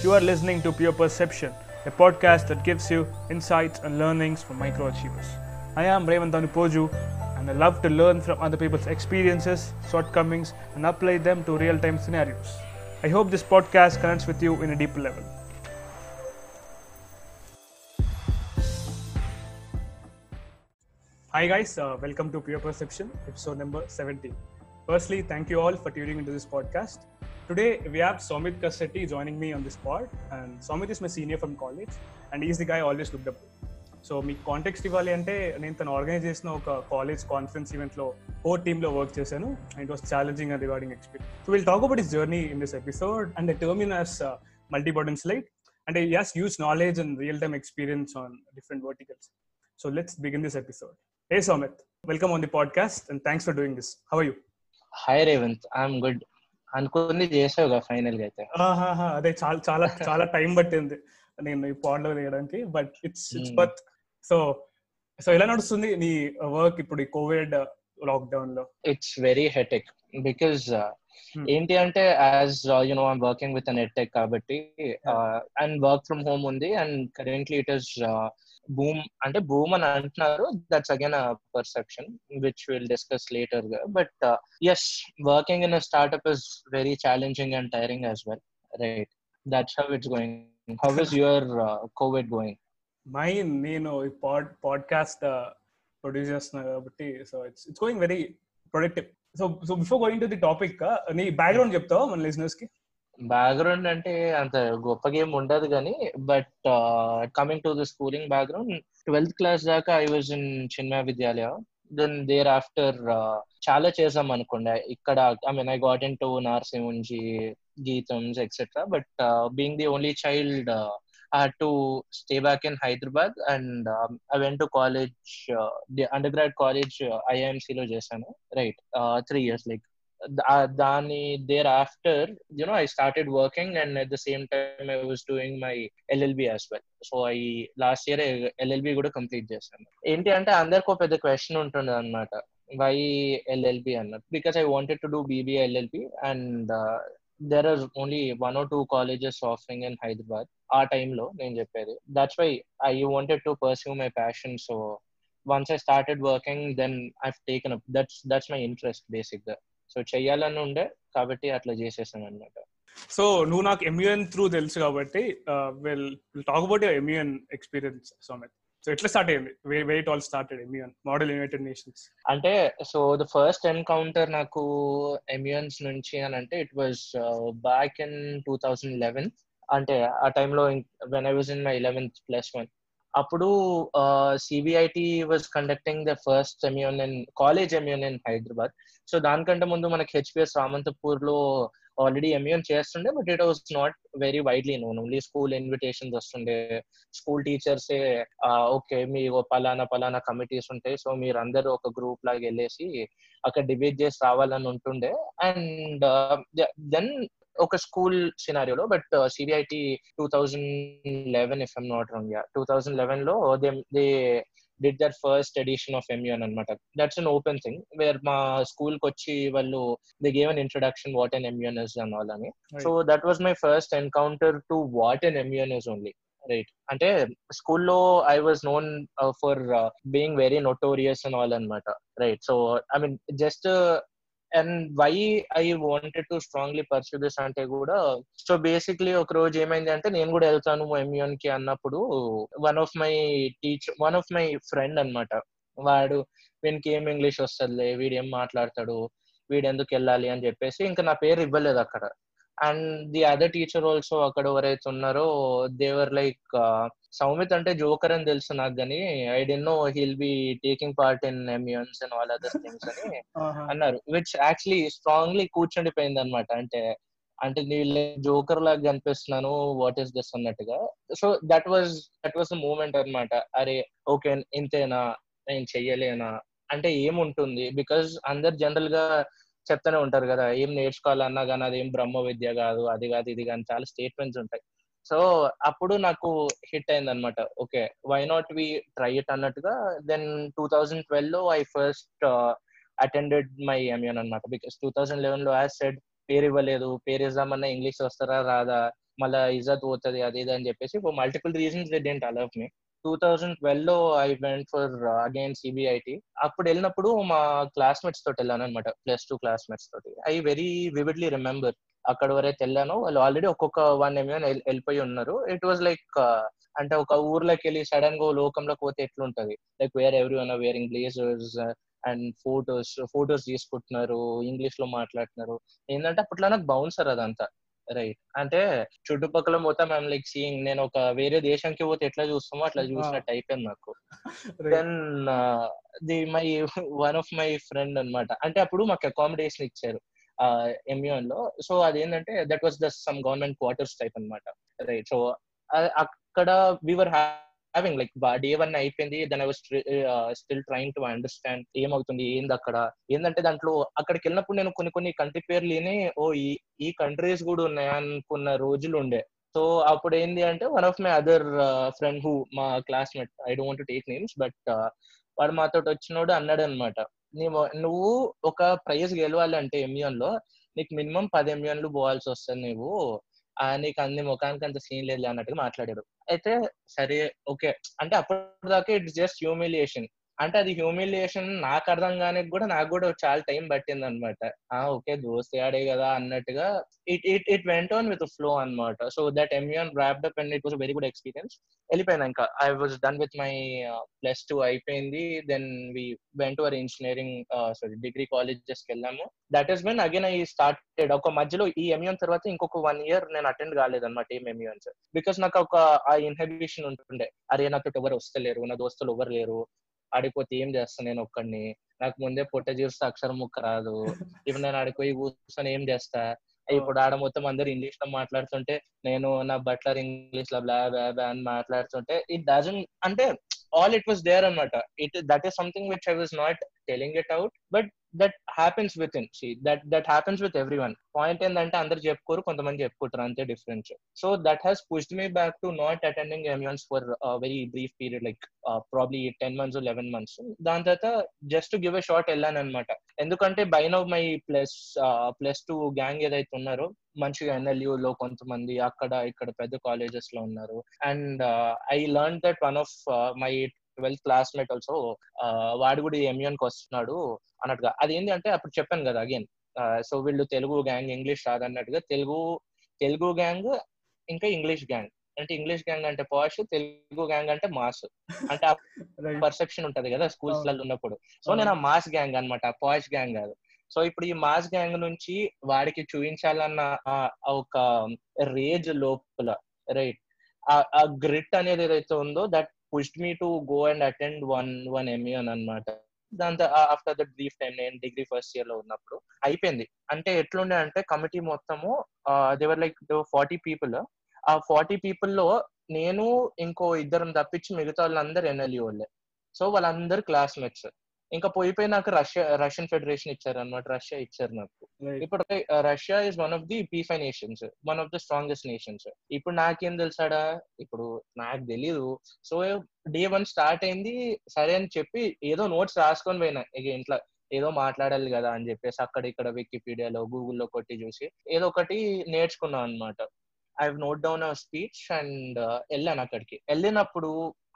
You are listening to Pure Perception, a podcast that gives you insights and learnings from microachievers. I am Raymond Poju, and I love to learn from other people's experiences, shortcomings, and apply them to real time scenarios. I hope this podcast connects with you in a deeper level. Hi, guys, uh, welcome to Pure Perception, episode number 17. Firstly, thank you all for tuning into this podcast. Today, we have Somit Kassetti joining me on this pod, and Somit is my senior from college, and he's the guy I always looked up so మీకు context ఇవ్వాలి అంటే నేను తను organise చేసిన ఒక college conference ఈవెంట్లో core టీంలో work చేశాను. And it was challenging and regarding experience so will talk about is journey in this episode and term in us multi button slide and as use knowledge and real time experience on different verticals so let's begin this episode hey Soumith welcome on the podcast and thanks for doing this how you hi Revanth I'm good అనుకుంది చేసావుగా ఫైనల్గా అయితే అదే చాలా చాలా చాలా time పట్టింది నేను ఈ పాడ్లో వేయడానికి. But it's it's. But so so ఎలా నడుస్తుంది నీ వర్క్ ఇప్పుడు ఈ కోవిడ్ లాక్డౌన్లో it's very hectic. Because Hmm. ఏంటి అంటే as you know I'm working with an edtech కాబట్టి అండ్ వర్క్ ఫ్రమ్ హోమ్ ఉంది. And currently it is boom అంటే బూమ్ అని అంటున్నారు. That's again perception which will discuss లేటర్గా but as working in a startup is very challenging and tiring as well right that's how it's going how is your Covid going mine నేను ఈ pod podcast produce చేస్తున్నా కాబట్టి so it's it's going very productive so so before going to the topic నీ background చెప్తావా మన లిజనర్స్కి? Background అంటే అంత గొప్ప గేమ్ ఉండదు కానీ but coming to the schooling background twelfth class దాకా ఐ వాజ్ ఇన్ చిన్న విద్యాలయ దెన్ దేర్ ఆఫ్టర్ చాలా చేసాం అనుకోండి. ఇక్కడ I mean I got in to నార్సింహుంజి Geetham's etcetera but being the only child I had to stay back in Hyderabad and um, I went to college, uh, the undergrad college uh, IIMC లో చేశాను. Right three years like దాని there after you know I started working and at the same time I was doing my LLB as well so I last year LLB కూడా complete చేశాను. ఏంటి అంటే అందరికి ఒక పెద్ద క్వశ్చన్ ఉంటుంది అనమాట వై ఎల్ఎల్బి అన్నట్టు? Because I wanted to do BBA LLB and there are only one or two colleges offering in Hyderabad ఆ టైంలో నేను చెప్పేది. That's why I wanted to pursue my passion so once I started working then I taken up that's that's my interest బేసిక్గా so చెయ్యాలని ఉండే కాబట్టి అట్లా చేసేసాను అనమాట సో నువ్వు నాకు ఎంయూఎన్ త్రూ తెలుసు కాబట్టి will talk about your MUN experience Somith so ఎట్లా స్టార్ట్ అయింది? Wait all started MUN Model United Nations అంటే సో ద ఫస్ట్ ఎన్కౌంటర్ నాకు ఎమ్యూన్స్ నుంచి అని అంటే it was back in two thousand eleven అంటే ఆ టైంలో when I was in my eleventh plus one అప్పుడు CBIT was conducting the first MUN in college MUN in Hyderabad so దానికంటే ముందు మనకి హెచ్పిఎస్ రామంతపూర్లో ఆల్రెడీ ఎమ్యూన్ చేస్తుండే but it was not very widely known only school invitations వస్తుండే. School teachers okay మీ పలానా పలానా కమిటీస్ ఉంటాయి. సో మీరు అందరూ ఒక గ్రూప్ లాగా వెళ్ళేసి అక్కడ డిబేట్ చేసి రావాలని ఉంటుండే. అండ్ uh, దెన్ ఒక school సినారియోలో but CBIT two thousand eleven if am not wrong yeah two thousand లెవెన్లో they they did their first edition of MUN అనమాట that's an open thing where మా స్కూల్కి వచ్చి వాళ్ళు they gave an introduction what an MUN is అని. వాళ్ళని so that was my first encounter to what an MUN is only right అంటే స్కూల్లో I was known for being very notorious and all అనమాట right so I mean just and why I wanted to strongly pursue this అంటే కూడా so basically ఒక రోజు ఏమైంది అంటే నేను కూడా వెళ్తాను ఎంయూన్కి అన్నప్పుడు one of my teacher one of my friend అనమాట వాడు వీనికి ఏం ఇంగ్లీష్ వస్తుందిలే వీడు ఏం మాట్లాడతాడు వీడు ఎందుకు వెళ్ళాలి అని చెప్పేసి ఇంకా నా పేరు ఇవ్వలేదు అక్కడ. And the other teacher also అక్కడ ఎవరైతే ఉన్నారో దేవర్ లైక్ సౌమిత్ అంటే జోకర్ అని తెలుసు నాకు కానీ I didn't know he'll be taking part in MUNs and all other things అని అన్నారు. విచ్ యాక్చువల్లీ స్ట్రాంగ్లీ కూర్చుండిపోయింది అనమాట అంటే అంటే నీళ్ళు జోకర్ లాగా కనిపిస్తున్నాను వాట్ ఈస్ దిస్ అన్నట్టుగా. So that was that was moment అనమాట అరే ఓకే ఇంతేనా? నేను చెయ్యలేనా? అంటే ఏముంటుంది? బికాజ్ అందరు జనరల్గా చెప్తూనే ఉంటారు కదా ఏం నేర్చుకోవాలన్నా కానీ అది ఏం బ్రహ్మ విద్య కాదు అది కాదు ఇది కానీ చాలా స్టేట్మెంట్స్ ఉంటాయి. సో అప్పుడు నాకు హిట్ అయింది అనమాట okay why not we try it అన్నట్టుగా then two thousand ట్వెల్వ్లో I first attended my MUN అనమాట బికాస్ టూ థౌజండ్ లెవెన్లో యాజ్ సెడ్ పేరు ఇవ్వలేదు పేరు ఇద్దామన్నా ఇంగ్లీష్ వస్తారా రాదా మళ్ళీ ఇజత్ పోతుంది అది ఇది అని చెప్పేసి for multiple reasons they didn't allow me two thousand ట్వెల్వ్లో I went for again CBIT అప్పుడు వెళ్ళినప్పుడు మా క్లాస్మేట్స్ తోటి వెళ్ళాను అనమాట ప్లస్ టూ క్లాస్మేట్స్ తోటి. ఐ వెరీ వివిడ్లీ రిమెంబర్ అక్కడ వరకు వెళ్ళాను వాళ్ళు ఆల్రెడీ ఒక్కొక్క వన్ ఎంఎన్ వెళ్ళిపోయి ఉన్నారు. ఇట్ వాజ్ లైక్ అంటే ఒక ఊర్లోకి వెళ్ళి సడన్గా లోకంలోకి పోతే ఎట్లుంటది? Like where everyone wearing blazers and photos photos తీసుకుంటున్నారు ఇంగ్లీష్లో మాట్లాడుతున్నారు. ఏంటంటే అప్పట్లో నాకు బౌన్సర్ అదంతా. రైట్ అంటే చుట్టుపక్కల మొత్తం మేము లైక్ సీయింగ్ నేను ఒక వేరే దేశంకి పోతే ఎట్లా చూస్తామో అట్లా చూసినట్టు అయిపోయింది నాకు. Then the my one of my friend అనమాట అంటే అప్పుడు మాకు అకామిడేషన్ ఇచ్చారు ఎంయూఎన్లో. సో అదేంటంటే that was the some government quarters type అనమాట రైట్ సో అక్కడ we're having like day one అయిపోయింది. Then I was still trying to understand ఏమవుతుంది ఏంది అక్కడ? ఏంటంటే దాంట్లో అక్కడికి వెళ్ళినప్పుడు నేను కొన్ని కొన్ని కంట్రీ పేర్లు ఓ ఈ ఈ కంట్రీస్ కూడా ఉన్నాయి? అనుకున్న రోజులు ఉండే. సో అప్పుడు ఏంది అంటే one of my other friend who మా classmate I don't take names but వాడు మాతో వచ్చినోడు అన్నాడు అనమాట నువ్వు ఒక ప్రైజ్ గెలవాలంటే ఎంయూఎన్లో నీకు మినిమం పది ఎంయూఎన్లు పోవాల్సి వస్తుంది నువ్వు నీకు అన్ని ముఖానికి అంత సీన్ లేదు అన్నట్టుగా మాట్లాడారు అయితే సరే ఓకే. అంటే అప్పటిదాకా ఇట్స్ జస్ట్ హ్యూమిలియేషన్ అంటే అది హ్యూమిలియేషన్ నాకు అర్థం కానీ కూడా నాకు కూడా చాలా టైం పట్టింది అనమాట ఆ ఓకే దోస్త్ ఆడే కదా అన్నట్టుగా it it it went on with flow అనమాట so that MUN wrapped up and it was very good experience వెళ్ళిపోయినాక I was done with my plus two అయిపోయింది. Then we went our engineering sorry degree కాలేజెస్కి వెళ్ళాము. That is when again I started ఒక మధ్యలో ఈ MUN తర్వాత ఇంకొక one year నేను attend కాలేదన్నమాట ఏం ఎంయూఎన్స్ బికాస్ నాకు ఒక ఆ ఇన్హిబిషన్ ఉంటుండే. అరే నాతో ఎవరు వస్తలేరు నా దోస్తులు ఎవరు లేరు. ఆడిపోతే ఏం చేస్తాను నేను ఒక్కడిని? నాకు ముందే పొట్ట చూస్తే అక్షరం ముక్క రాదు. ఇప్పుడు నేను ఆడిపోయి కూర్చొని ఏం చేస్తా? ఇప్పుడు ఆడ మొత్తం అందరు ఇంగ్లీష్లో మాట్లాడుతుంటే నేను నా బట్లర్ ఇంగ్లీష్లో బ్లా బ్లా బ్లా అని మాట్లాడుతుంటే ఇట్ డజన్ అంటే ఆల్ ఇట్ వాస్ దేర్ అనమాట it that is something which I was not telling it out but that happens with in see that that happens with everyone point ఏంటంటే అందరు చెప్పుకోరు కొంతమంది చెప్పుకుంటారు అంతే difference so that has pushed me back to not attending MUNs for very brief period like probably ten months eleven months దాని తర్వాత just give a short వెళ్ళాను అనమాట ఎందుకంటే by of my plus plus two gang ఏదైతే ఉన్నారో మంచిగా NLU లో కొంతమంది అక్కడ ఇక్కడ పెద్ద కాలేజెస్లో ఉన్నారు. And I learn that one of my twelfth classmate also వాడు కూడా ఎంయూఎన్కి వస్తున్నాడు అన్నట్టుగా. అది ఏంటి అంటే అప్పుడు చెప్పాను కదా అగైన్ సో వీళ్ళు తెలుగు గ్యాంగ్ ఇంగ్లీష్ రాదన్నట్టుగా తెలుగు తెలుగు గ్యాంగ్ ఇంకా ఇంగ్లీష్ గ్యాంగ్ అంటే ఇంగ్లీష్ గ్యాంగ్ అంటే పాష్ తెలుగు గ్యాంగ్ అంటే మాస్ అంటే ఆ పర్సెప్షన్ ఉంటది కదా స్కూల్స్లలో ఉన్నప్పుడు. సో నేను ఆ మాస్ గ్యాంగ్ అనమాట పాష్ గ్యాంగ్ కాదు. సో ఇప్పుడు ఈ మాస్ గ్యాంగ్ నుంచి వాడికి చూపించాలన్న ఒక రేజ్ లోపల రైట్ ఆ గ్రిట్ అనేది ఏదైతే ఉందో that pushed me to go and attend one one MUN అనమాట దాంతో ఆఫ్టర్ ద బ్రీఫ్ టైం నేను డిగ్రీ ఫస్ట్ ఇయర్లో ఉన్నప్పుడు అయిపోయింది. అంటే ఎట్లుండే అంటే కమిటీ మొత్తము there were like forty people ఆ ఫార్టీ పీపుల్లో నేను ఇంకో ఇద్దరం తప్పించి మిగతా వాళ్ళందరూ ఎన్ఎల్యూ వాళ్ళే సో వాళ్ళందరూ క్లాస్మేట్స్ ఇంకా పోయిపోయి నాకు రష్యా రష్యన్ ఫెడరేషన్ ఇచ్చారు అనమాట రష్యా ఇచ్చారు నాకు. ఇప్పుడు Russia is one of the P five nations one of the strongest nations ఇప్పుడు నాకేం తెలుసాడా? ఇప్పుడు నాకు తెలీదు. సో డే వన్ స్టార్ట్ అయింది సరే అని చెప్పి ఏదో నోట్స్ రాసుకొని పోయినా. ఇక ఇంట్లో ఏదో మాట్లాడాలి కదా అని చెప్పేసి అక్కడ ఇక్కడ వికీపీడియాలో గూగుల్లో కొట్టి చూసి ఏదో ఒకటి నేర్చుకున్నాం అనమాట I note down our speech and వెళ్ళాను అక్కడికి. వెళ్ళినప్పుడు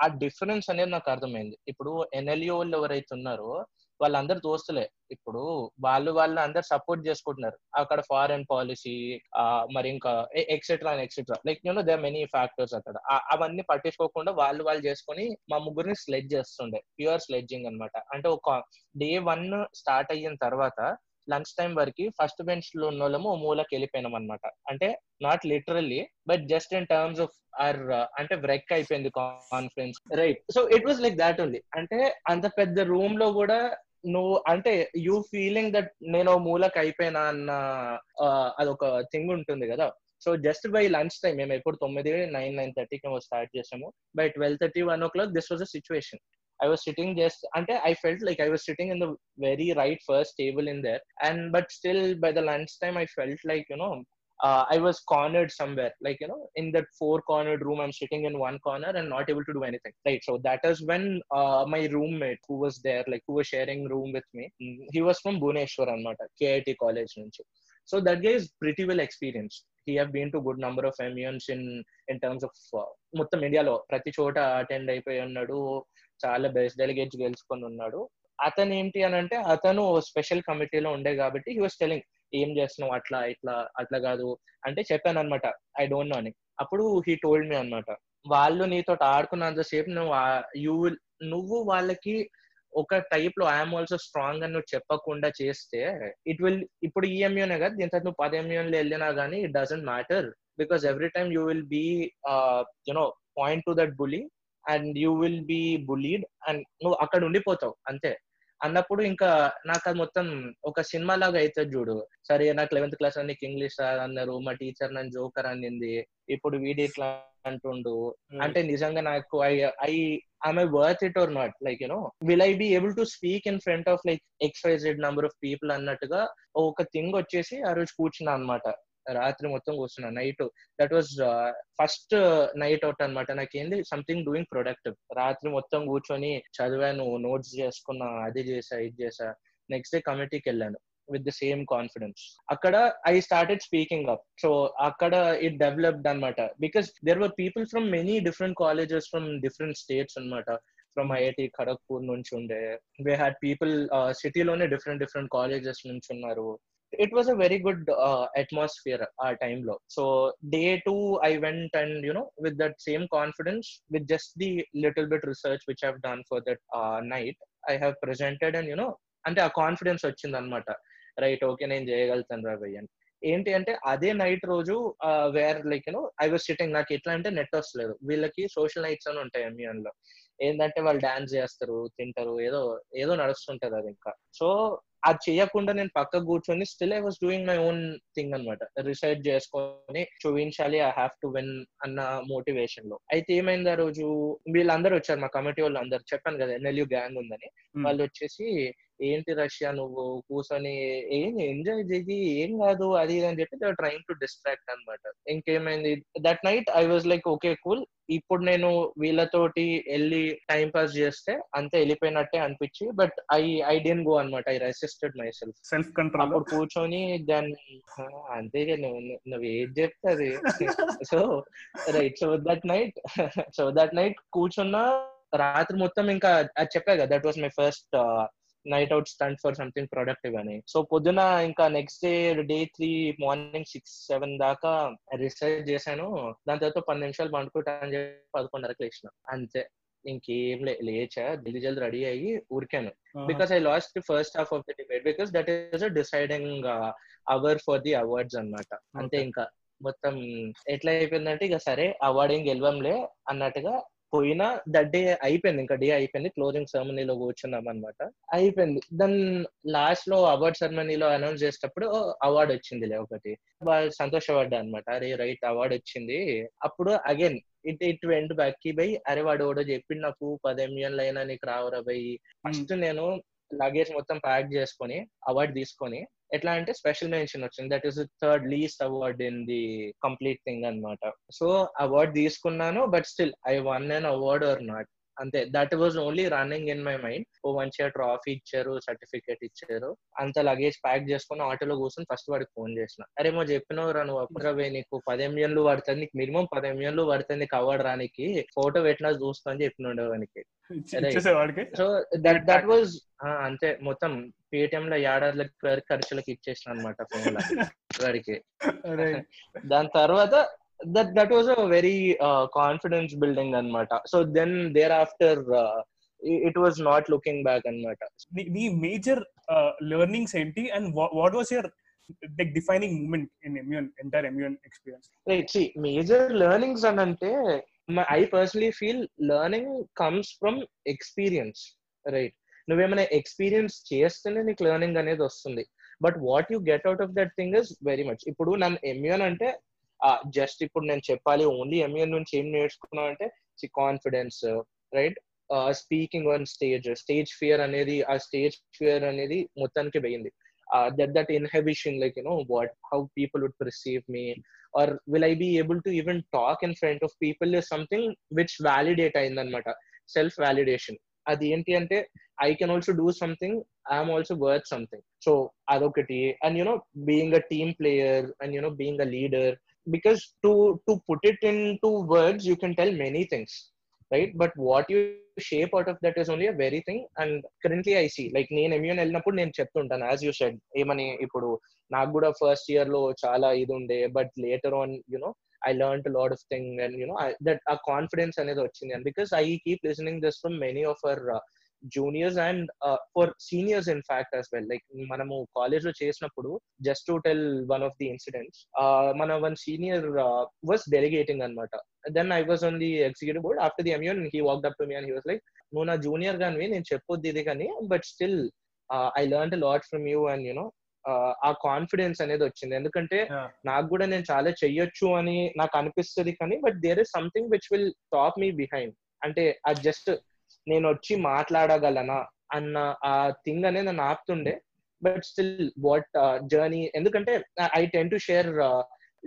ఆ డిఫరెన్స్ అనేది నాకు అర్థమైంది. ఇప్పుడు ఎన్ఎల్యూ వాళ్ళు ఎవరైతే ఉన్నారో వాళ్ళందరు దోస్తులే. ఇప్పుడు వాళ్ళు వాళ్ళు అందరు సపోర్ట్ చేసుకుంటున్నారు. అక్కడ ఫారెన్ పాలసీ మరి ఇంకా ఎక్సెట్రా అండ్ ఎక్సెట్రా లైక్ నేను దే మెనీ ఫ్యాక్టర్స్ అక్కడ అవన్నీ పట్టించుకోకుండా వాళ్ళు వాళ్ళు చేసుకుని మా ముగ్గురిని స్లెడ్జ్ చేస్తుండే. ప్యూర్ స్లెడ్జింగ్ అనమాట అంటే ఒక డే వన్ స్టార్ట్ అయిన తర్వాత లంచ్ టైం వరకు ఫస్ట్ బెంచ్లో ఉన్న వాళ్ళము మూలకి వెళ్ళిపోయినాం అనమాట అంటే not literally but just in terms of or అంటే బ్రెక్ అయిపోయింది conference right so it was like that only అంటే అంత పెద్ద రూమ్లో కూడా నువ్వు అంటే యూ ఫీలింగ్ దట్ నేను మూలకి అయిపోయినా అన్న అదొక థింగ్ ఉంటుంది కదా. So just by lunch time మేము ఎప్పుడు తొమ్మిది నైన్ నైన్ థర్టీకి మేము స్టార్ట్ చేసాము. By twelve thirty one o'clock this was a situation I was sitting just అంటే I felt like I was sitting in the very right first table in there and but still by the lunch time I felt like you know uh, I was cornered somewhere like you know in that four cornered room I'm sitting in one corner and not able to do anything right so that is when uh, my roommate who was there like who was sharing room with me he was from Bhubaneswar anamata KIT college nunchi so that guy is pretty well experienced he have been to good number of MNCs in in terms of మొత్తం ఇండియాలో ప్రతి చోట attend అయిపోయి ఉన్నాడు చాలా best delegates గెలుచుకొని ఉన్నాడు. అతను ఏంటి అని అంటే అతను స్పెషల్ కమిటీలో ఉండే కాబట్టి హీ వాస్ టెలింగ్ ఏం చేస్తున్నావు? అట్లా ఇట్లా అట్లా కాదు. అంటే చెప్పాను అనమాట ఐ డోంట్ నో అని. అప్పుడు హీ టోల్డ్ మీ అనమాట వాళ్ళు నీతో ఆడుకున్నంత సేపు నువ్వు యూ నువ్వు వాళ్ళకి ఒక టైప్లో ఐఎమ్ ఆల్సో స్ట్రాంగ్ అని నువ్వు చెప్పకుండా చేస్తే ఇట్ విల్ ఇప్పుడు ఈ ఎంయూనే కదా తర్వాత నువ్వు పది ఎంయూన్లో వెళ్ళినా కానీ it doesn't matter because every time you will be you know point to that bully and you will be bullied and నువ్వు అక్కడ ఉండిపోతావు అంతే. అన్నప్పుడు ఇంకా నాకు అది మొత్తం ఒక సినిమా లాగా అవుతుంది చూడు. సరే నాకు లెవెన్త్ క్లాస్ నీకు ఇంగ్లీష్ అన్నారు మా టీచర్ నన్ను జోకర్ అనింది ఇప్పుడు వీడి ఇట్లా అంటుండు. అంటే నిజంగా నాకు I I I worth it or not like you know will I be able to speak in front of like XYZ number of people అన్నట్టుగా ఒక థింగ్ వచ్చేసి ఆ రోజు కూర్చున్నా అనమాట రాత్రి మొత్తం కూర్చున్నా. Night that was first night out అనమాట నాకేంది? సంథింగ్ డూయింగ్ ప్రొడక్టివ్ రాత్రి మొత్తం కూర్చొని చదివాను నోట్స్ చేసుకున్నా అది చేసా ఇది చేసా నెక్స్ట్ డే కమిటీకి వెళ్ళాను విత్ ద సేమ్ కాన్ఫిడెన్స్ అక్కడ I started speaking up so అక్కడ ఇట్ డెవలప్డ్ అనమాట because there were people from many different colleges from different states అనమాట ఫ్రమ్ ఐఐటి ఖడగ్పూర్ నుంచి ఉండే. వే హ్యాడ్ పీపుల్ సిటీలోనే డిఫరెంట్ డిఫరెంట్ కాలేజెస్ నుంచి ఉన్నారు. It was a very good atmosphere ఆ టైంలో so day two I went and you know with that same confidence with just the little bit research which have done for that night I have presented and you know అంటే ఆ confidence వచ్చింది అనమాట right okay నేను చేయగలుగుతాను రా భయ్య ఏంటి అంటే అదే నైట్ రోజు where like you know I was sitting నాకు ఎట్లా అంటే నెట్ వస్తలేదు వీళ్ళకి సోషల్ నైట్స్ అని ఉంటాయి ఎంఈఎన్లో. ఏంటంటే వాళ్ళు డాన్స్ చేస్తారు తింటారు ఏదో ఏదో నడుస్తుంటది అది ఇంకా. సో అది చేయకుండా నేను పక్క కూర్చొని still I was doing my own thing అనమాట రీసెర్చ్ చేసుకొని చూపించాలి ఐ హ్యావ్ టు విన్ అన్న మోటివేషన్లో. అయితే ఏమైంది ఆ రోజు? వీళ్ళందరూ వచ్చారు మా కమిటీ వాళ్ళు అందరు చెప్పాను కదా ఎన్ఎల్యూ గ్యాంగ్ ఉందని. వాళ్ళు వచ్చేసి ఏంటి రష్యా నువ్వు కూర్చొని ఏం ఎంజాయ్ చేసి ఏం కాదు అది ఇది అని చెప్పి దే ట్రైంగ్ టు డిస్ట్రాక్ట్ అనమాట ఇంకేమైంది? That night I was like okay cool ఇప్పుడు నేను వీళ్ళతోటి వెళ్ళి టైం పాస్ చేస్తే అంతే వెళ్ళిపోయినట్టే అనిపించి but I I then go అనమాట I resisted myself self control అప్పుడు కూర్చొని దాన్ని అంతే నువ్వు నువ్వు ఏది చెప్తే అది so right so that night so that night కూర్చున్నా రాత్రి మొత్తం ఇంకా అది చెప్పా కదా that was my first night out stunt for something productive అని. సో పొద్దున ఇంకా next day day three morning six seven దాకా రీసెర్చ్ చేశాను. దాని తర్వాత పది నిమిషాలు పండుకుంటా అని చెప్పి పదకొండున్నరకు లేచిన. అంతే. ఇంకేం లేచా. జల్దీ జల్దీ రెడీ అయ్యి ఊరికాను. Because I lost first half of the debate because that is deciding hour for the awards అనమాట అంతే ఇంకా. మొత్తం ఎట్లా అయిపోయిందంటే ఇక సరే అవార్డ్ ఏం గెలవంలే అన్నట్టుగా పోయినా దట్ డే అయిపోయింది. ఇంకా డే అయిపోయింది. క్లోజింగ్ సెరమనీలో కూర్చున్నాం అనమాట అయిపోయింది. దాని లాస్ట్లో అవార్డ్ సెరమనీలో అనౌన్స్ చేసేటప్పుడు అవార్డ్ వచ్చిందిలే ఒకటి. వాళ్ళు సంతోషపడ్డా అనమాట అరే రైట్ అవార్డ్ వచ్చింది. అప్పుడు అగైన్ ఇట్ ఇట్ వెంట్ బ్యాక్కి బై అరే వాడు ఒకటో చెప్పి నాకు పదేమియన్లు అయినా నీకు రావరా బై ఫస్ట్ నేను లగేజ్ మొత్తం ప్యాక్ చేసుకొని అవార్డ్ తీసుకొని ఎట్లా అంటే స్పెషల్ మెన్షన్ వచ్చింది. That is third least award in the complete thing అనమాట సో అవార్డ్ తీసుకున్నాను but still I won an award or not అంతే. That was only running in my mind ఓ మంచిగా ట్రాఫీ ఇచ్చారు సర్టిఫికేట్ ఇచ్చారు. అంత లగేజ్ ప్యాక్ చేసుకుని ఆటోలో కూర్చొని ఫస్ట్ వాడికి ఫోన్ చేసిన. అరే మా చెప్పినావు రా నువ్వు అప్పుడు నీకు పది ఎంఎన్లు పడుతుంది నీకు మినిమం పది ఎంఎన్లు పడుతుంది నీకు అవార్డు రానికి ఫోటో పెట్టినా చూస్తా అని చెప్పిన వానికి సో దట్ దట్ వాజ్ అంతే. మొత్తం పేటిఎం లో ఏడాది ఖర్చులకు ఇచ్చేసిన అనమాట ఫోన్ వాడికి దాని తర్వాత that that was a very confidence building అనమాట so then thereafter it was not looking back అనమాట నీ మేజర్ లెర్నింగ్స్ ఏంటి? And what was your like defining moment in immune entire immune experience? Right see major learnings అని అంటే I personally feel learning comes from experience right నువ్వేమైనా experience చేస్తేనే నీకు learning అనేది వస్తుంది. But what you get out of that thing is very much ఇప్పుడు నన్ను MUN అంటే జస్ట్ ఇప్పుడు నేను చెప్పాలి ఓన్లీ ఎంఈఎన్ నుంచి ఏం నేర్చుకున్నావు అంటే confidence right speaking on stage stage fear అనేది ఆ స్టేజ్ ఫియర్ అనేది మొత్తానికి పోయింది. That that inhibition like you know what how people would perceive me or will I be able to even talk in front of people is something which validate అయిందనమాట self validation అది ఏంటి అంటే I can also do something I'm also worth something so అదొకటి. And you know being a team player and you know being a leader because to to put it into words you can tell many things right but what you shape out of that is only a very thing and currently I see like నేను MUN వెళ్ళినప్పుడు నేను చెప్తుంటాను as you said ఏమని ఇప్పుడు నాకు కూడా first ఇయర్లో చాలా ఇది ఉండే but later on you know I learn lot of thing and you know that ఆ కాన్ఫిడెన్స్ అనేది వచ్చింది. And because I keep listening this from many of our juniors and for seniors in fact as well like మనము కాలేజ్లో చేసినప్పుడు just to tell one of the incidents మన one senior was delegating అనమాట then I was on the executive board after the MUN he walk up to me and he was like నువ్వు నా junior గానివి నేను చెప్పొద్ది ఇది కానీ but still I learn lot from you and you know ఆ confidence అనేది వచ్చింది. ఎందుకంటే నాకు కూడా నేను చాలా చెయ్యొచ్చు అని నాకు అనిపిస్తుంది కానీ but there is something which will top me behind అంటే అది జస్ట్ నేను వచ్చి మాట్లాడగలనా అన్న ఆ థింగ్ అనేది నన్ను ఆపుతుండే. బట్ స్టిల్ వాట్ జర్నీ ఎందుకంటే I tend to share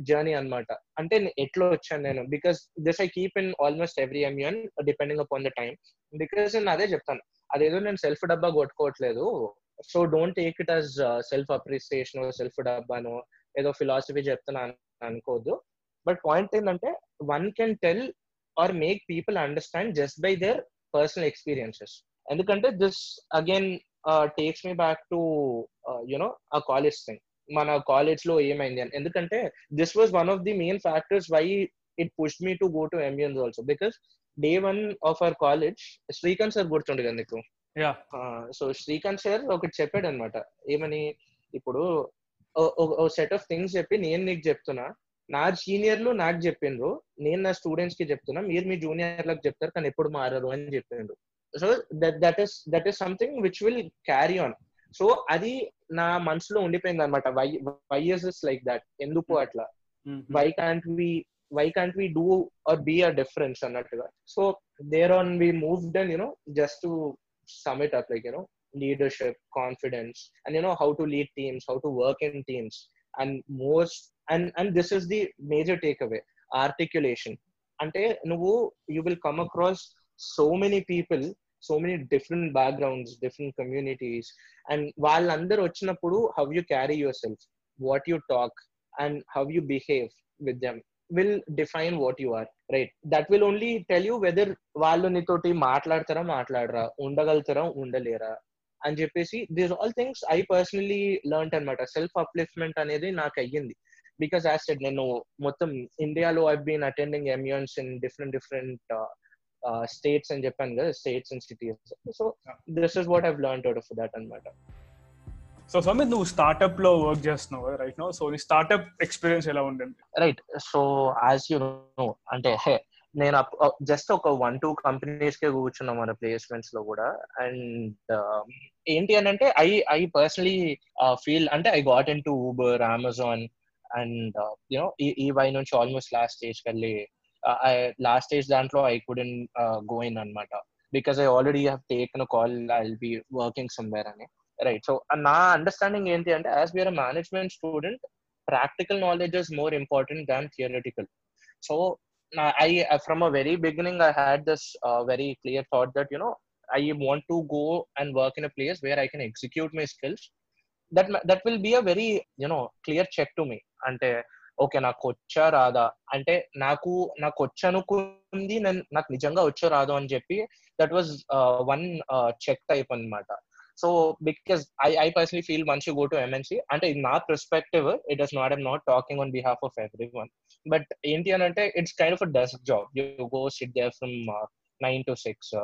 journey అనమాట అంటే ఎట్లా వచ్చాను నేను? Because this I keep in almost every MUN depending upon the time because నేను అదే చెప్తాను. అదేదో నేను సెల్ఫ్ డబ్బా కొట్టుకోవట్లేదు. So don't take it as self appreciation self డబ్బాను ఏదో ఫిలాసఫీ చెప్తున్నాను అనుకోవద్దు బట్ పాయింట్ ఏంటంటే one can tell or make people understand just by their personal experiences ఎందుకంటే this again takes me back to you know ఆ college thing మన కాలేజ్లో ఏమైంది అని. ఎందుకంటే this was one of the main factors why it push me to go to MUNs also because day one of our college Srikanth sir గుర్తుండే కదా నీకు? So Srikanth sir ఒకటి చెప్పాడు అనమాట ఏమని? ఇప్పుడు సెట్ ఆఫ్ థింగ్స్ చెప్పి నేను నీకు చెప్తున్నా. నా సీనియర్లు నాకు చెప్పిండ్రు. నేను నా స్టూడెంట్స్కి చెప్తున్నా. మీరు మీ జూనియర్లకు చెప్తారు కానీ ఎప్పుడు మారరు అని చెప్పిండ్రు. So that that is that is something which will carry on so అది నా మనసులో ఉండిపోయింది అనమాట why why is like that ఎందుకు అట్లా? Why can't we why can't we do or be a difference అన్నట్టుగా? So there on we moved and you know just to sum it up like you know leadership confidence and you know how to lead teams how to work in teams and most and and this is the major takeaway articulation ante nuvu you will come across so many people so many different backgrounds different communities and వాళ్ళందరూ వచ్చినప్పుడు how you carry yourself what you talk and how you behave with them will define what you are right that will only tell you whether వాళ్ళు నీతోటి మాట్లాడతారా మాట్లాడరా ఉండగలుగుతారా ఉండలేరా అని చెప్పేసి these all things I personally learn అనమాట self upliftment అనేది నాకు అయ్యింది. బికాస్ యాజ్ సెడ్ నేను మొత్తం ఇండియాలో I been attending MUNs in different different states అని చెప్పాను కదా states and cities so this is what I've learn out of that అనమాట సో సమిత్ నువ్వు స్టార్ట్అప్లో వర్క్ చేస్తున్నావు రైట్ నో సో నీ స్టార్ట్అప్ ఎక్స్పీరియన్స్ ఎలా ఉండండి right so as you know అంటే నేను జస్ట్ ఒక వన్ టూ కంపెనీస్ కే కూర్చున్నాం మన ప్లేస్మెంట్స్లో కూడా. అండ్ ఏంటి అని అంటే ఐ ఐ పర్సనలీ ఫీల్ అంటే I got into Uber Amazon and you know E Y నుంచి ఆల్మోస్ట్ లాస్ట్ స్టేజ్ వెళ్ళి లాస్ట్ స్టేజ్ దాంట్లో ఐ కుడెన్ గో ఇన్ అనమాట because I already have taken call I will be working somewhere అని. Right so నా understanding ఏంటి అంటే as we're management student practical knowledge is more important than theoretical so I from a very beginning I had this uh, very clear thought that you know I want to go and work in a place where I can execute my skills. That that will be a very you know clear check to me. అంటే okay నాకు వచ్చా రాదా అంటే నాకు నాకు వచ్చనుకుంది నేను నాకు నిజంగా వచ్చో రాదు అని చెప్పి that was one check type అనమాట so because I I personally feel once you go to MNC అంటే ఇది నా perspective it is not I'm not talking on behalf of everyone but ఏంటి అని అంటే it's kind of desk job you go sit there from nine to six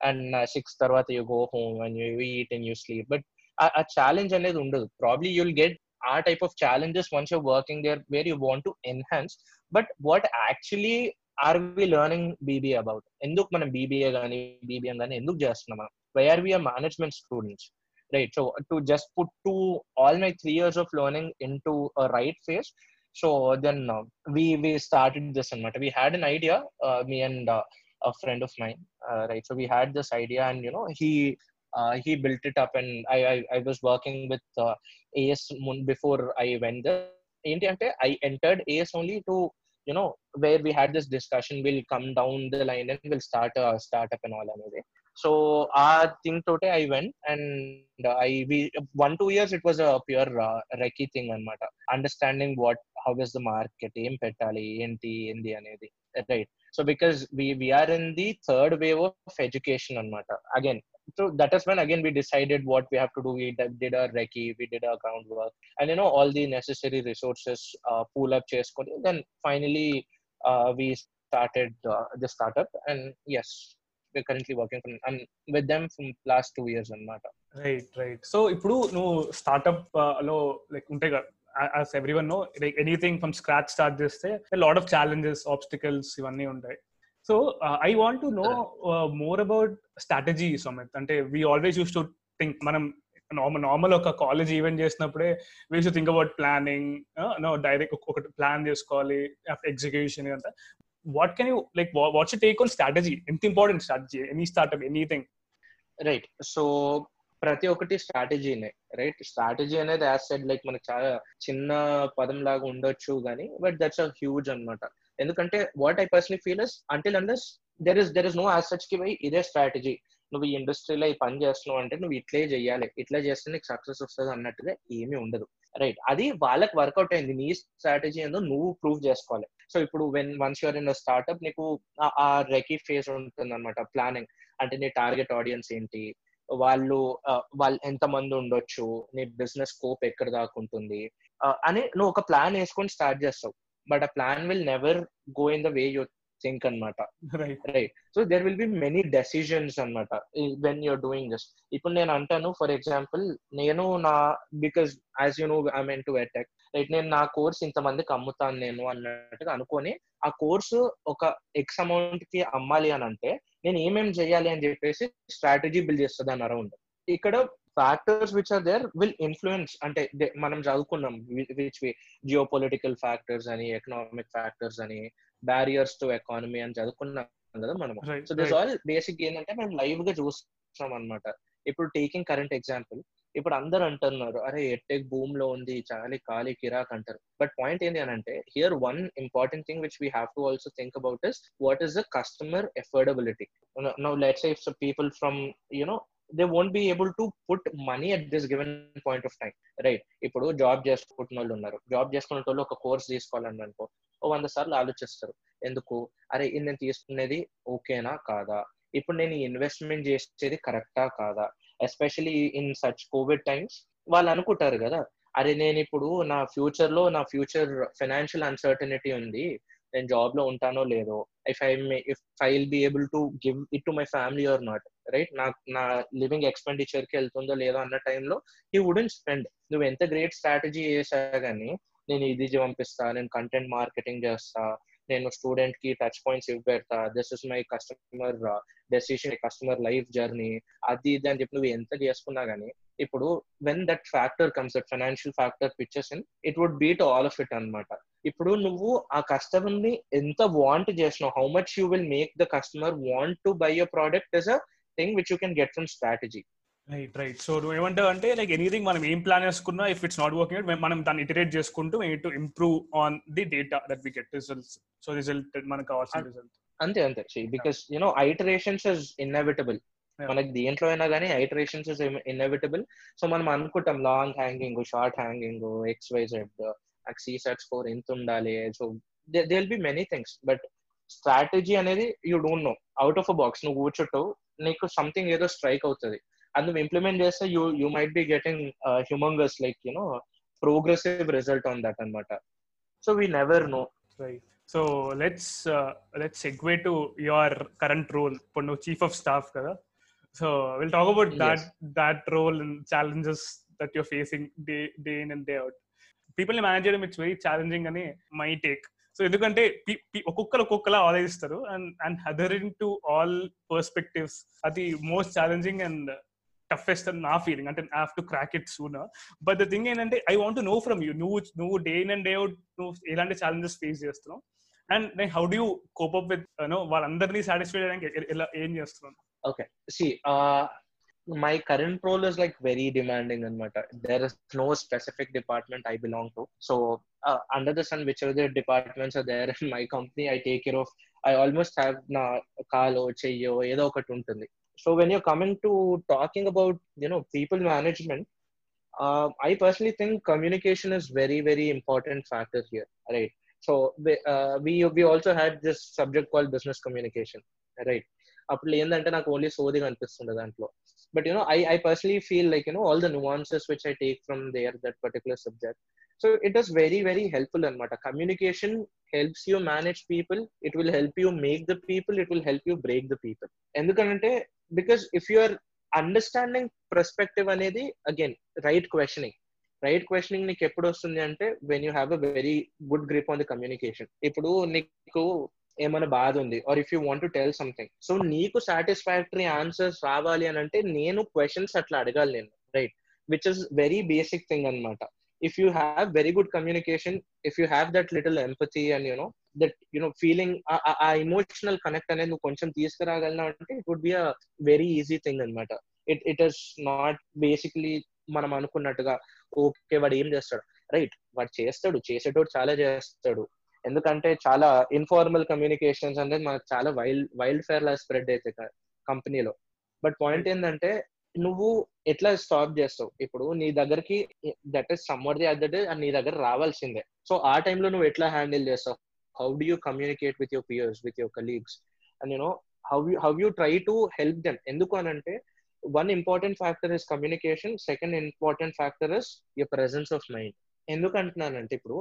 and six తర్వాత you go home and you eat and you sleep but ఆ challenge అనేది ఉండదు probably you'll get a type of challenges once you're working there where you want to enhance but what actually are we learning BBA about ఎందుకు మనం BBA కానీ BBM కానీ ఎందుకు చేస్తున్నాం మనం where we are management students right? So to just put two all my three years of learning into a right phase so then uh, we we started this and we had an idea uh, me and uh, a friend of mine uh, right? So we had this idea and you know he uh, he built it up and i i, I was working with uh, as before i went there. I entered as only to you know where we had this discussion we'll come down the line and we'll start a startup and all anyway so our thing tote i went and i we one two years it was a pure uh, recce thing anamata understanding what how is the market ఏం పెట్టాలి ఏంటి ఏంది అనేది right so because we we're in the third wave of education అనమాట again so that is when again we decided what we have to do we did our recce we did our groundwork and you know all the necessary resources uh, pool up cheskoni then finally uh, we started uh, the startup and yes we're currently working from, um, with them from last two years anamata right right so ఇప్పుడు నువ్వు స్టార్ట్అప్లో like ఉంటాయి కదా as everyone know like anything from scratch start చేస్తే lot of challenges obstacles ఇవన్నీ ఉంటాయి. So I want to know more about strategy Sumit అంటే we always use to think మనం నార్మల్ నార్మల్ ఒక కాలేజ్ ఈవెంట్ చేసినప్పుడే we to think about planning direct ఒకటి plan చేసుకోవాలి execution అంతా what can you like what's take on strategy ఎంత important strategy any startup anything right so ప్రతి ఒక్కటి స్ట్రాటజీనే రైట్ స్ట్రాటజీ అనేది యాజ్ సెడ్ లైక్ మనకు చాలా చిన్న పదం లాగా ఉండొచ్చు కానీ బట్ దట్స్ అ హ్యూజ్ అనమాట ఎందుకంటే what I personally feel is until unless there is there is no as సచ్కి why ఇదే స్ట్రాటజీ నువ్వు ఈ ఇండస్ట్రీలో ఈ పని చేస్తున్నావు అంటే నువ్వు ఇట్లే చేయాలి. ఇట్లా చేస్తే నీకు సక్సెస్ వస్తుంది అన్నట్టుగా ఏమీ ఉండదు. రైట్ అది వాళ్ళకి వర్కౌట్ అయింది. నీ స్ట్రాటజీ ఏందో నువ్వు ప్రూవ్ చేసుకోవాలి. సో ఇప్పుడు when once you're in startup నీకు ఆ రెకీ ఫేజ్ ఉంటుంది అనమాట ప్లానింగ్ అంటే నీ టార్గెట్ ఆడియన్స్ ఏంటి? వాళ్ళు వాళ్ళు ఎంత మంది ఉండొచ్చు? నీ బిజినెస్ స్కోప్ ఎక్కడ దాకా ఉంటుంది? అని నువ్వు ఒక ప్లాన్ వేసుకొని స్టార్ట్ చేస్తావు. బట్ ఆ plan will never go in the way you think అనమాట right so there will be many decisions అనమాట వెన్ యూర్ డూయింగ్ దిస్ ఇప్పుడు నేను అంటాను ఫర్ ఎగ్జాంపుల్ నేను నా because as you know I mean to attack right నేను నా course ఇంతమందికి అమ్ముతాను నేను అన్నట్టుగా అనుకొని ఆ కోర్సు ఒక ఎక్స్ అమౌంట్కి అమ్మాలి అని అంటే నేను ఏమేమి చేయాలి అని చెప్పేసి స్ట్రాటజీ బిల్డ్ చేస్తుంది అని అరౌండ్. ఇక్కడ factors which are there will influence అంటే మనం చదువుకున్నాం విచ్ జియో పొలిటికల్ ఫ్యాక్టర్స్ అని ఎకనామిక్ ఫ్యాక్టర్స్ అని బ్యారియర్స్ టు ఎకానమీ అని చదువుకున్నాం కదా మనం. సో దిస్ ఆల్ బేసిక్ ఏంటంటే మేము లైవ్గా చూస్తున్నాం అనమాట ఇప్పుడు టేకింగ్ కరెంట్ ఎగ్జాంపుల్ ఇప్పుడు అందరు అంటున్నారు అరే ఎట్టెక్ భూమ్లో ఉంది చాలా ఖాళీ కిరాక్ అంటారు. బట్ పాయింట్ ఏంటి అని అంటే here one important thing which we have to also think about is what is the customer affordability now let's if people from you know they won't be able to put money at this given point of time right ఇప్పుడు job చేసుకుంటున్న వాళ్ళు ఉన్నారు. Job చేసుకున్న వాళ్ళు ఒక course తీసుకోవాలని అనుకో ఓ వంద సార్లు ఆలోచిస్తారు. ఎందుకు? అరే ఇది నేను తీసుకునేది ఓకేనా కాదా? ఇప్పుడు నేను ఇన్వెస్ట్మెంట్ చేసేది కరెక్టా కాదా? Especially in such COVID times వాళ్ళు అనుకుంటారు కదా అరే నేను ఇప్పుడు నా ఫ్యూచర్లో నా ఫ్యూచర్ ఫైనాన్షియల్ అన్సర్టనిటీ ఉంది. నేను జాబ్లో ఉంటానో లేదో if I if I will be able to give it to my family or not right నా నా లివింగ్ ఎక్స్పెండిచర్కి వెళ్తుందో లేదో అన్న టైంలో ఈ వుడెంట్ స్పెండ్ నువ్వు ఎంత గ్రేట్ స్ట్రాటజీ చేసా కానీ నేను ఇది పంపిస్తా నేను కంటెంట్ మార్కెటింగ్ చేస్తా నేను స్టూడెంట్కి టచ్ పాయింట్స్ ఇవి పెడతా this is my customer decision customer life journey అది ఇది అని చెప్పి నువ్వు ఎంత చేసుకున్నా గానీ ఇప్పుడు when that factor comes that financial factor pictures in it would beat all of it అనమాట ఇప్పుడు నువ్వు ఆ కస్టమర్ని ఎంత వాంట్ చేసినావు how much you will make the customer want to buy your product is a thing which you can get from strategy right right so నువ్వు ఏమంటావు అంటే లైక్ ఎనీథింగ్ మనం ఏం ప్లాన్ చేసుకున్నా ఇఫ్ ఇట్స్ నాట్ వర్కింగ్ మనం దాన్ని iterate చేసుకుంటూ to improve on the data that we get results so result మనకు కావాల్సిన రిజల్ట్ అంతే అంతే. Because you know iterations is inevitable మనకి దేంట్లో అయినా కానీ ఐటరేషన్స్ ఇస్ ఇన్ఎవిటబుల్ సో మనం అనుకుంటాం long hanging short hanging X Y Z నాకు సి సెట్ స్కోర్ ఎంత ఉండాలి. So they will be many things but strategy అనేది you don't know out of a box నువ్వు కూర్చుంటావు నీకు సంథింగ్ ఏదో స్ట్రైక్ అవుతుంది. అది నువ్వు ఇంప్లిమెంట్ చేస్తే you you might be getting humongous like you know progressive result on that అనమాట so we never know right so let's let's segue to your current role ఇప్పుడు నువ్వు చీఫ్ ఆఫ్ స్టాఫ్ కదా. So will talk about that that role and challenges that you're facing day day in and day out పీపుల్ని manage చేయడం it's very challenging అని my take so ఎందుకంటే ఒక్కొక్కరు ఒక్కొక్కలా ఆలోచిస్తారు. And and adhering to all perspectives అది most challenging and toughest అని నా ఫీలింగ్ అంటే I have to crack it sooner but the thing ఏంటంటే I want know from you నువ్వు నువ్వు day in and day out నువ్వు ఎలాంటి ఛాలెంజెస్ ఫేస్ చేస్తున్నావు? And like how do cope up with no వాళ్ళందరినీ సాటిస్ఫై చేయడానికి ఎలా ఏం చేస్తున్నావు? Okay see my current role is like very demanding anamata there is no specific department i belong to so uh, under the sun whichever the departments are there in my company i take care of i almost have na kalo cheyo ఏదో ఒకటి ఉంటుంది so when you're coming to talking about you know people management I personally think communication is very very important factor here right so we we also had this subject call business communication right అప్పుడు ఏంటంటే నాకు only సోదిగా అనిపిస్తుండే దాంట్లో But you know I I personally feel like you know all the nuances which I take from there that particular subject. So it is very very helpful అనమాట communication helps you manage people it will help you make the people it will help you break the people ఎందుకంటే because if you are understanding perspective అనేది again right questioning right questioning నీకు ఎప్పుడు వస్తుంది అంటే when you have a very good grip on the communication ఇప్పుడు నీకు ఏమైనా బాధ ఉంది? Or if you want to tell something so నీకు సాటిస్ఫాక్టరీ ఆన్సర్స్ రావాలి అని అంటే నేను క్వశ్చన్స్ అట్లా అడగాలి నేను right which is very basic thing అనమాట if you have very good communication if you have that little empathy and you know that you know feeling uh emotional connect అనేది నువ్వు కొంచెం తీసుకురాగలనా అంటే it would be a very easy thing అనమాట it it is not basically మనం అనుకున్నట్టుగా okay వాడు ఏం చేస్తాడు? రైట్ వాడు చేస్తాడు చేసేటోడు చాలా చేస్తాడు. ఎందుకంటే చాలా ఇన్ఫార్మల్ కమ్యూనికేషన్స్ అనేది మనకు చాలా వైల్డ్ వైల్డ్ ఫేర్ లా స్ప్రెడ్ అయితే కంపెనీలో బట్ పాయింట్ ఏంటంటే నువ్వు ఎట్లా స్టాప్ చేస్తావు? ఇప్పుడు నీ దగ్గరికి that is Samar the other day నీ దగ్గర రావాల్సిందే. సో ఆ టైంలో నువ్వు ఎట్లా హ్యాండిల్ చేస్తావు? How do you communicate with your peers with your colleagues and you know how you how you try to help them ఎందుకు అని అంటే one important factor is communication second important factor is your presence of mind ఎందుకు అంటున్నానంటే ఇప్పుడు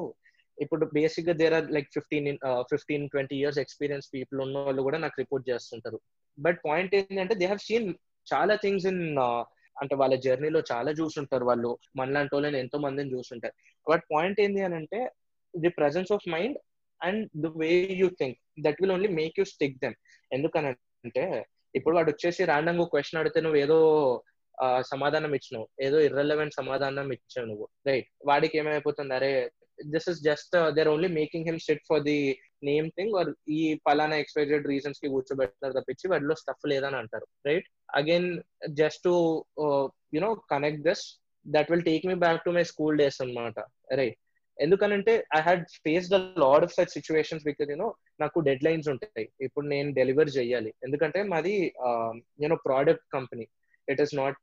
ఇప్పుడు బేసిక్గా there are like fifteen fifteen twenty years experience people ఉన్న వాళ్ళు కూడా నాకు రిపోర్ట్ చేస్తుంటారు. బట్ పాయింట్ ఏంటంటే దే హ్యావ్ సీన్ చాలా థింగ్స్ ఇన్ uh, అంటే వాళ్ళ జర్నీలో చాలా చూసుంటారు వాళ్ళు. మనలాంటి వాళ్ళని ఎంతో మందిని చూసుంటారు బట్ పాయింట్ ఏంటి అని అంటే the presence of mind and the way you think that will only make you stick them ఎందుకనంటే ఇప్పుడు వాడు వచ్చేసి ర్యాండమ్ క్వశ్చన్ అడిగితే నువ్వు ఏదో uh, సమాధానం ఇచ్చినావు. ఏదో ఇర్రెలవెంట్ సమాధానం ఇచ్చావు నువ్వు. రైట్ వాడికి ఏమైపోతుంది? అరే this is just there only making him sit for the name thing or ఈ పలానా ఎక్స్పైజెడ్ రీజన్స్కి కూర్చోబెట్టారు తప్పించి వాటిలో స్టఫ్ లేదని అంటారు right again just to you know connect this that will take me back to my school days అనమాట right ఎందుకనంటే I had face the load of such situations because you know నాకు డెడ్ లైన్స్ ఉంటాయి. ఇప్పుడు నేను deliver చేయాలి. ఎందుకంటే మాది you know product company it is not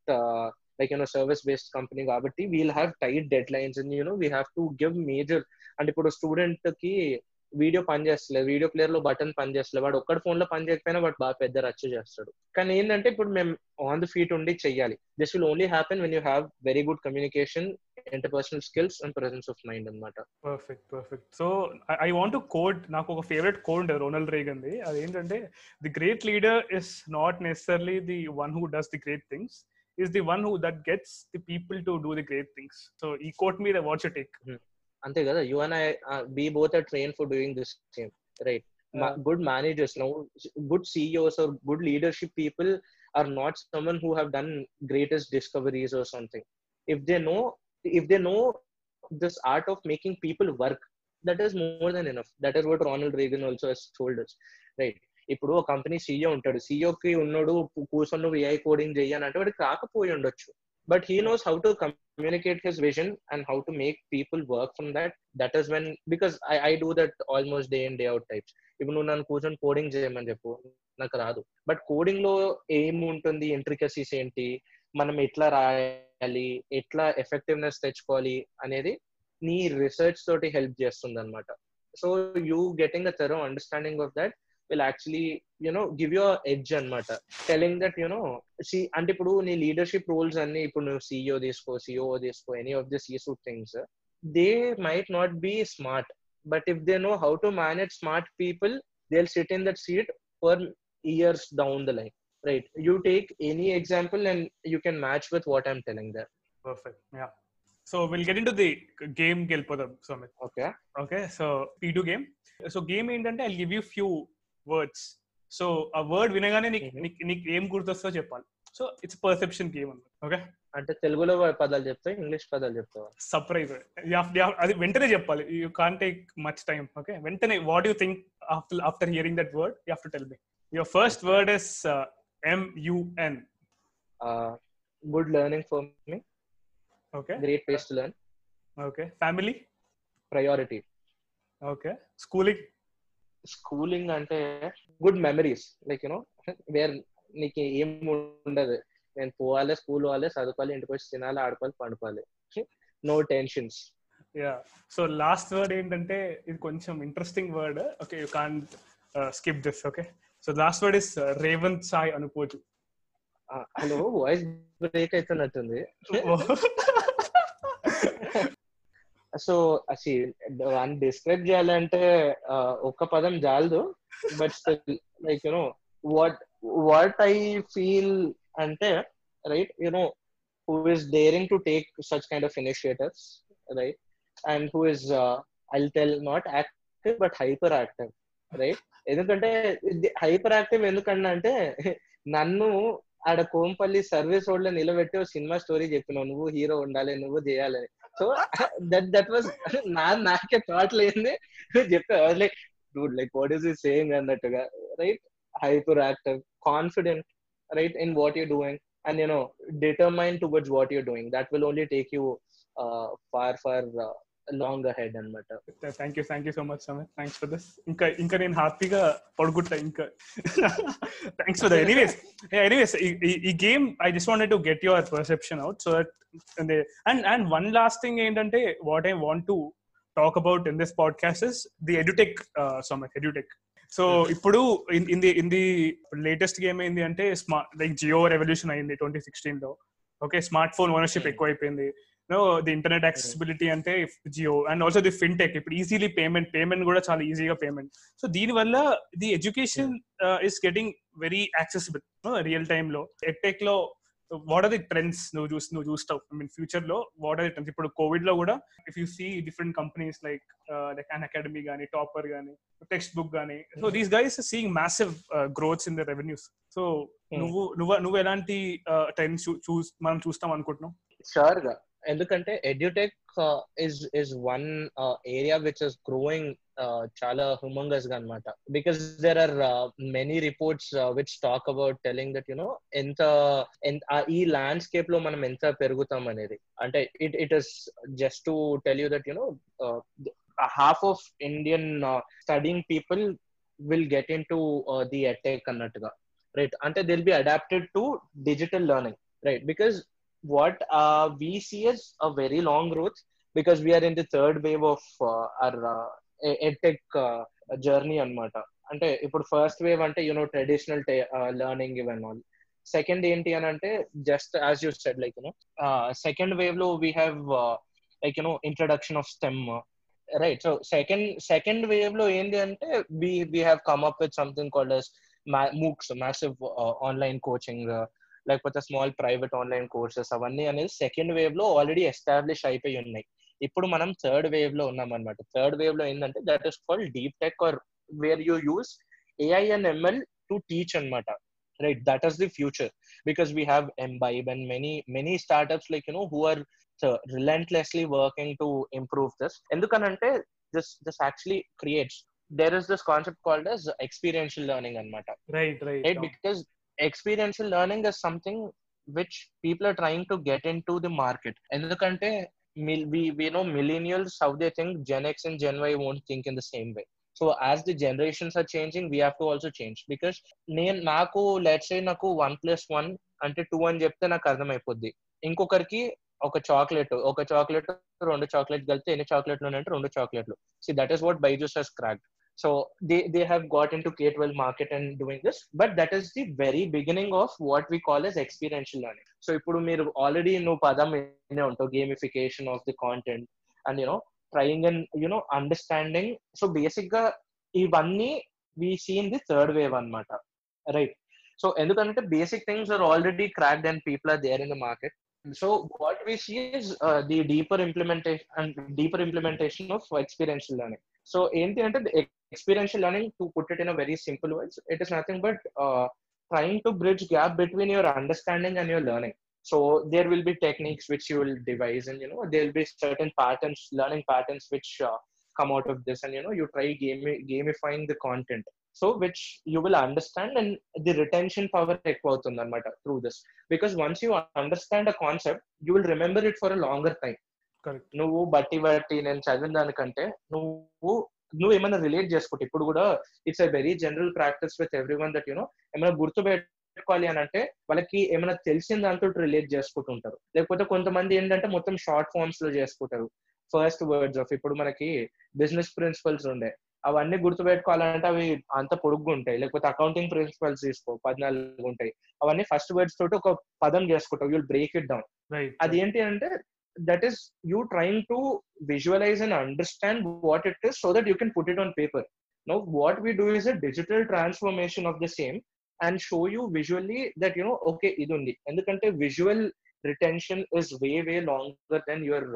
like you know service based company కాబట్టి we'll have tight deadlines and you know we have to give major అంటే ఇప్పుడు స్టూడెంట్కి వీడియో పని చేస్తలేదు వీడియో ప్లేయర్లో బటన్ పని చేస్తలేదు వాడు ఒక్కడి ఫోన్లో పని చేయకపోయినా వాడు బాగా పెద్ద రచ్చ చేస్తాడు. కానీ ఏంటంటే ఇప్పుడు మేము ఆన్ ది ఫీట్ ఉండి చెయ్యాలి. This will only happen when you have very good communication interpersonal skills and presence of mind అనమాట perfect perfect so I want quote నాకు ఒక ఫేవరెట్ కోడ్ రోనల్డ్ రేగన్ది అదేంటంటే the great leader is not necessarily the one who does the great things is the one who that gets the people to do the great things. So he quote me the what's your take? అంతే కదా you and I be both are train for doing this same right good managers now good CEOs or good leadership people are not someone who have done greatest discoveries or something if they know if they know this art of making people work that is more than enough that is what Ronald Reagan also he's told us right ఇప్పుడు ఒక company CEO ఉంటాడు. సీఈఓకి ఉన్నాడు కూర్చొని నువ్వు AI coding చెయ్యని అంటే వాడికి రాకపోయి ఉండొచ్చు. But he knows how to communicate his vision and how to make people work from that that is when because I I do that almost day and day out types ఇప్పుడు నువ్వు నన్ను కూర్చొని coding చేయమని చెప్పు. నాకు రాదు. But కోడింగ్లో ఏం ఉంటుంది? ఇంట్రికసీస్ ఏంటి? మనం ఎట్లా రాయాలి? ఎట్లా ఎఫెక్టివ్నెస్ తెచ్చుకోవాలి? అనేది నీ రీసెర్చ్ తోటి హెల్ప్ చేస్తుంది అనమాట so you getting a thorough understanding of that will actually you know give you edge అనమాట telling that you know see అంటే ఇప్పుడు నీ లీడర్షిప్ రోల్స్ అన్ని ఇప్పుడు నువ్వు సిఇఓ తీసుకో సిఓ తీసుకో ఎనీ ఆఫ్ దిస్ ఈ suite things they might not be smart but if they know how to manage smart people they sit in that seat for years down the line right you take any example and you can match with what I'm telling that Perfect. Yeah. So we'll get into the game గెలిపోదాం Sumit. Okay Okay. So P2 game. So game ఏంటంటే I'll give you few words. So ఆ word వినగానే నీకు Mhm. నీకు నీకు ఏం గుర్తొస్తో చెప్పాలి. సో ఇట్స్ పర్సెప్షన్ గేమ్ అన్నమాట. ఓకే అంటే తెలుగులో పదాలు చెప్తావు ఇంగ్లీష్ పదాలు చెప్తావా? సర్ప్రైజ్ అది వెంటనే చెప్పాలి. You can take much time okay వెంటనే what you think after after hearing that word you have to tell me your first word is MUN good learning for me okay great place to learn okay family priority okay schooling schooling అంటే good memories like you know where నీకు ఏం ఉండదు. నేను పోవాలి school పోవాలి చదువుకోవాలి ఇంటికి వచ్చి తినాలి ఆడుకోవాలి పండుకోవాలి. No tensions yeah so last word ఏంటంటే ఇది కొంచెం interesting word okay you can skip this okay so last word is Revanth Sai అనుకోవచ్చు హలో వాయిస్ బ్రేక్ అవుతున్నట్టుంది సో అసి అని డిస్క్రైబ్ చేయాలంటే ఒక్క పదం జాలదు but still like you know what what I feel అంటే right you know who is daring to take such kind of initiatives right and who is I tell not active but hyper active right. ఎందుకంటే hyper active ఎందుకన్నా అంటే నన్ను ఆడ Kompally service రోడ్లో నిలబెట్టి ఒక cinema story చెప్పినావు నువ్వు హీరో ఉండాలి నువ్వు చేయాలని సో దట్ దట్ వాజ్ నా నాకే థాట్ లేని చెప్పా like dude like what is he saying అన్నట్టుగా right hyper active confident right in what you doing and you know determine towards what you doing that will only take you far far long head అనమాట thank you thank you so much Samar thanks for this ఇంకా ఇంకా నేను హ్యాపీగా పడుకుంటా ఇంకా. Thanks for anyways anyways ఈ game I just wanted to get your perception out so that and and one last thing ఏంటంటే what I want to talk about in this podcast is the edutech Samar edutech so ఇప్పుడు in the in the latest game ఏంది అంటే smart like Jio revolution అయింది twenty సిక్స్టీన్లో. Okay smartphone ownership ఎక్కువ అయిపోయింది no the internet accessibility అంటే Jio and also the fintech ఇప్పుడు easily payment payment కూడా చాలా ఈజీగా పేమెంట్ సో దీని వల్ల the education is getting very accessible real టైమ్లో. ఎట్టెక్లో వాట్ ఆర్ ది ట్రెండ్స్ నువ్వు చూసి నువ్వు చూస్తావు? ఐ మీన్ ఫ్యూచర్లో వాట్ ఆర్ ది ట్రెండ్స్ ఇప్పుడు కోవిడ్లో కూడా if you see different companies like like Unacademy కానీ టాపర్ కానీ టెక్స్ట్ బుక్ కానీ so these guys seeing massive growths in the revenues so నువ్వు నువ్వు నువ్వు ఎలాంటి ట్రెండ్స్ చూస్ మనం చూస్తాం అనుకుంటున్నావు? షూర్గా. ఎందుకంటే edtech is is one area which is growing చాలా హ్యూమంగస్గా అనమాట because there are many reports which talk about telling that you know ఎంత ఈ ల్యాండ్స్కేప్లో మనం ఎంత పెరుగుతాం అనేది. అంటే it it is just to tell you that you know half of Indian studying people will get in to the edtech అన్నట్టుగా. Right అంటే they'll be adapted to digital learning right because what uh, we see as a very long growth because we are in the third wave of uh, our uh, e-, edtech uh, journey అనమాట అంటే ఇప్పుడు first wave అంటే you know traditional learning ఇవన్ all second ఏంటి అని అంటే just as you said like you know second వేవ్లో we have like you know introduction of STEM right so second second వేవ్లో ఏంటి అంటే we we have come up with something called as MOOCs massive online coaching లేకపోతే small private online courses అవన్నీ అనేది second wave లో already establish అయిపోయి ఉన్నాయి ఇప్పుడు మనం థర్డ్ వేవ్ లో ఉన్నాం అనమాట థర్డ్ వేవ్ లో ఏంటంటే that is called deep tech or where you use AI and ML to teach అనమాట right that is the future because we have Embibe and many many startups like you know who are relentlessly working to improve this ఎందుకనంటే this this actually creates there is this concept called as experiential learning అనమాట right right right experiential learning is something which people are trying to get in to the market ఎందుకంటే know millennials how they think Gen X and Gen Y won't think in the same way so as the generations are changing we have to also change because నేను నాకు let's నాకు one plus one అంటే two అని చెప్తే నాకు అర్థమైపోద్ది. ఇంకొకరికి ఒక చాక్లెట్ ఒక చాక్లెట్ రెండు చాక్లెట్ కలిపితే ఎన్ని చాక్లెట్లు ఉన్నాయంటే రెండు చాక్లెట్లు see that is what Byju's has cracked so they they have got into k12 market and doing this but that is the very beginning of what we call as experiential learning so ఇప్పుడు మీరు already నువ్వు పదం వినే ఉంటావు gamification of the content and you know trying and you know understanding so basic గా ఇవన్నీ we seen the third wave అనమాట right so ఎందుకంటే basic things are already cracked and people are there in the market so what we see is uh, the deeper implementation and deeper implementation of experiential learning so enti ante experiential learning to put it in a very simple words it is nothing but uh, trying to bridge gap between your understanding and your learning so there will be techniques which you will devise and you know there will be certain patterns learning patterns which uh, come out of this and you know you try gami- gamifying the content so which you will understand and the retention power ఎక్కువ అవుతుంది అనమాట through this because once you understand a concept you will remember it for a longer time correct నువ్వు బట్టి బట్టి నేను చదివిన దానికంటే నువ్వు నువ్వు ఏమైనా రిలేట్ చేసుకుంటే ఇప్పుడు కూడా it's a very general practice with everyone that you know ఏమైనా గుర్తు పెట్టుకోవాలి అని అంటే వాళ్ళకి ఏమైనా తెలిసిన దాంతో రిలేట్ చేసుకుంటుంటారు. లేకపోతే కొంతమంది ఏంటంటే మొత్తం షార్ట్ ఫార్మ్స్లో చేసుకుంటారు. ఫస్ట్ వర్డ్స్ ఆఫ్ ఇప్పుడు మనకి బిజినెస్ ప్రిన్సిపల్స్ ఉండే. అవన్నీ గుర్తుపెట్టుకోవాలంటే అవి అంత పొడుగ్గా ఉంటాయి. లేకపోతే అకౌంటింగ్ ప్రిన్సిపల్స్ తీసుకో పద్నాలుగు ఉంటాయి. అవన్నీ ఫస్ట్ వర్డ్స్ తోటి ఒక పదం చేసుకుంటావు. యూల్ బ్రేక్ ఇట్ డౌన్ అది ఏంటి అంటే that is you trying to visualize and understand what it is so that you can put it on paper no what we do is a digital transformation of the same and show you visually that you know okay ఇది ఉంది ఎందుకంటే visual retention is way way longer than your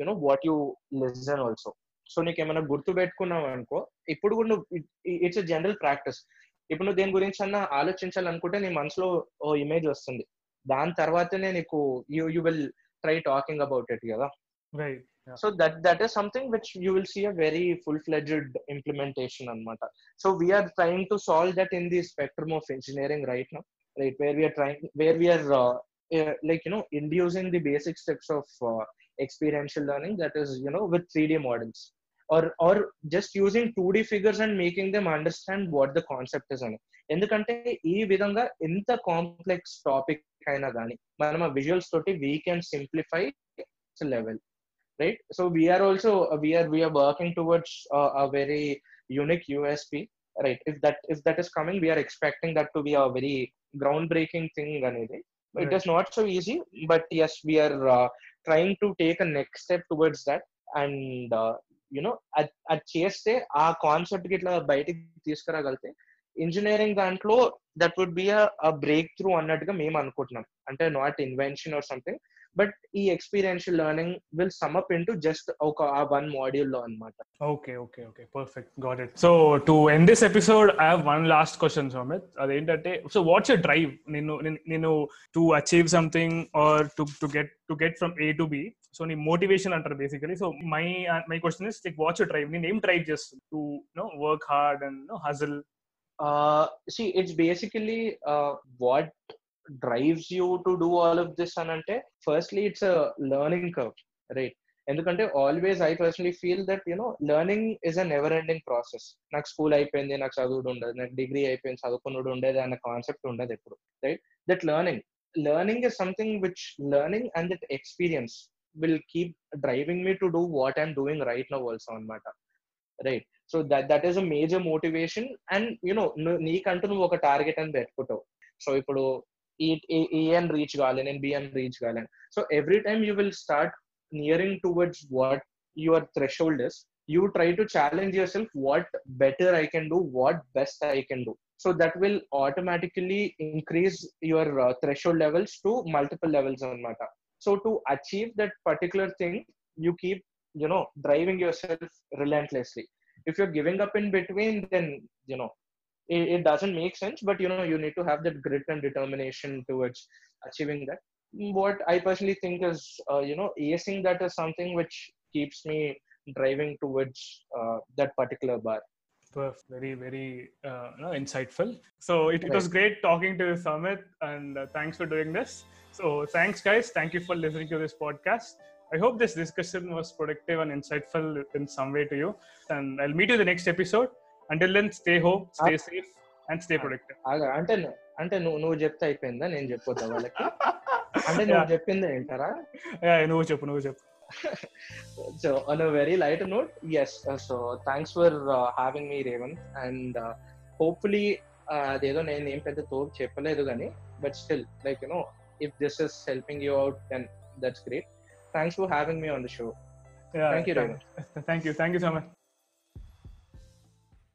you know what you listen also so నీకు ఏమైనా గుర్తు పెట్టుకున్నావు అనుకో ఇప్పుడు కూడా నువ్వు ఇట్స్ అ జనరల్ ప్రాక్టీస్ ఇప్పుడు నువ్వు దేని గురించి అన్నా ఆలోచించాలనుకుంటే నీ మనసులో ఓ ఇమేజ్ వస్తుంది. దాని తర్వాతనే నీకు you you will try talking about it together. Right. Yeah. So that that is something which you will see a very full-fledged implementation on Mata. So we are trying to solve that in the spectrum of engineering right now, right? Where we are trying, where we are uh, uh, like you know inducing the basic steps of uh, experiential learning that is you know with 3D models or or just using 2D figures and making them understand what the concept is. In the context, This vidanga the complex topic అయినా కానీ మనం ఆ visuals తోటి we can simplify level right so we are also we are we are working towards a very unique USP right if that if that is coming we are expecting that to be a very groundbreaking thing అనేది it Right. is not so easy but yes we are uh, trying to take a next step towards that and uh, you know అది అది చేస్తే ఆ కాన్సెప్ట్కి ఇట్లా బయటికి తీసుకురాగలితే engineering దాంట్లో that would be a breakthrough అన్నట్టుగా మేము అనుకుంటున్నాం. అంటే not invention or something but ఈ experiential learning will sum in to just ఒక ఆ వన్ మాడ్యూల్లో అనమాట okay okay okay perfect got it so to end this episode I have one last question Somit అదేంటంటే సో వాట్స్ యర్ డ్రైవ్ నేను నేను to achieve something or to to get to get from a to be so నీ motivation అంటారు basically so my my question is like what's your drive నేను ఏం drive చేస్తుంది? To no work hard and no hustle uh see it's basically uh what drives you to do all of this and ante firstly it's a learning curve right? ఎందుకంటే always I personally feel that you know learning is a never ending process నాకు school అయిపోయింది నాకు చదువుడు ఉండదు నాకు degree అయిపోయింది చదువుకున్నాడు ఉండేది అన్న కాన్సెప్ట్ ఉండదు ఎప్పుడు right that learning learning is something which learning and that experience will keep driving me to do what I'm doing right no also అనమాట right so that that is a major motivation and you know నీకంటూ నువ్వు ఒక target అని పెట్టుకుంటావు so ఇప్పుడు AN reach కావాలి నేను బిఎన్ రీచ్ కావాలి so every time you will start nearing towards what your threshold is you try to challenge yourself what better i can do what best i can do so that will automatically increase your uh, threshold levels to multiple levels anamata so to achieve that particular thing you keep you know driving yourself relentlessly if you're giving up in between then you know it, it doesn't make sense but you know you need to have that grit and determination towards achieving that. What i personally think is uh, you know acing that is something which keeps me driving towards uh, that particular bar. Very very uh, you know, insightful. So it, it was great talking to you Samit and uh, thanks for doing this. So thanks guys. Thank you for listening to this podcast i hope this discussion was productive and insightful in some way to you and i'll meet you in the next episode until then stay home stay safe and stay productive అంటే అంటే నువ్వు నువ్వు చెప్తే అయిపోయిందా నేను చెప్పొద్దా వాళ్ళకి అంటే నువ్వు చెప్పింది ఏంటారా నువ్వు చెప్పు నువ్వు చెప్పు so on a very lighter note yes uh, so thanks for uh, having me Revanth and hopefully uh, అదేదో నేను ఏం పెద్ద తోపు చెప్పలేదు కానీ but still like you know if this is helping you out then that's great thanks for having me on the show. Yeah, thank you, Raymond. Thank you. Thank you so much.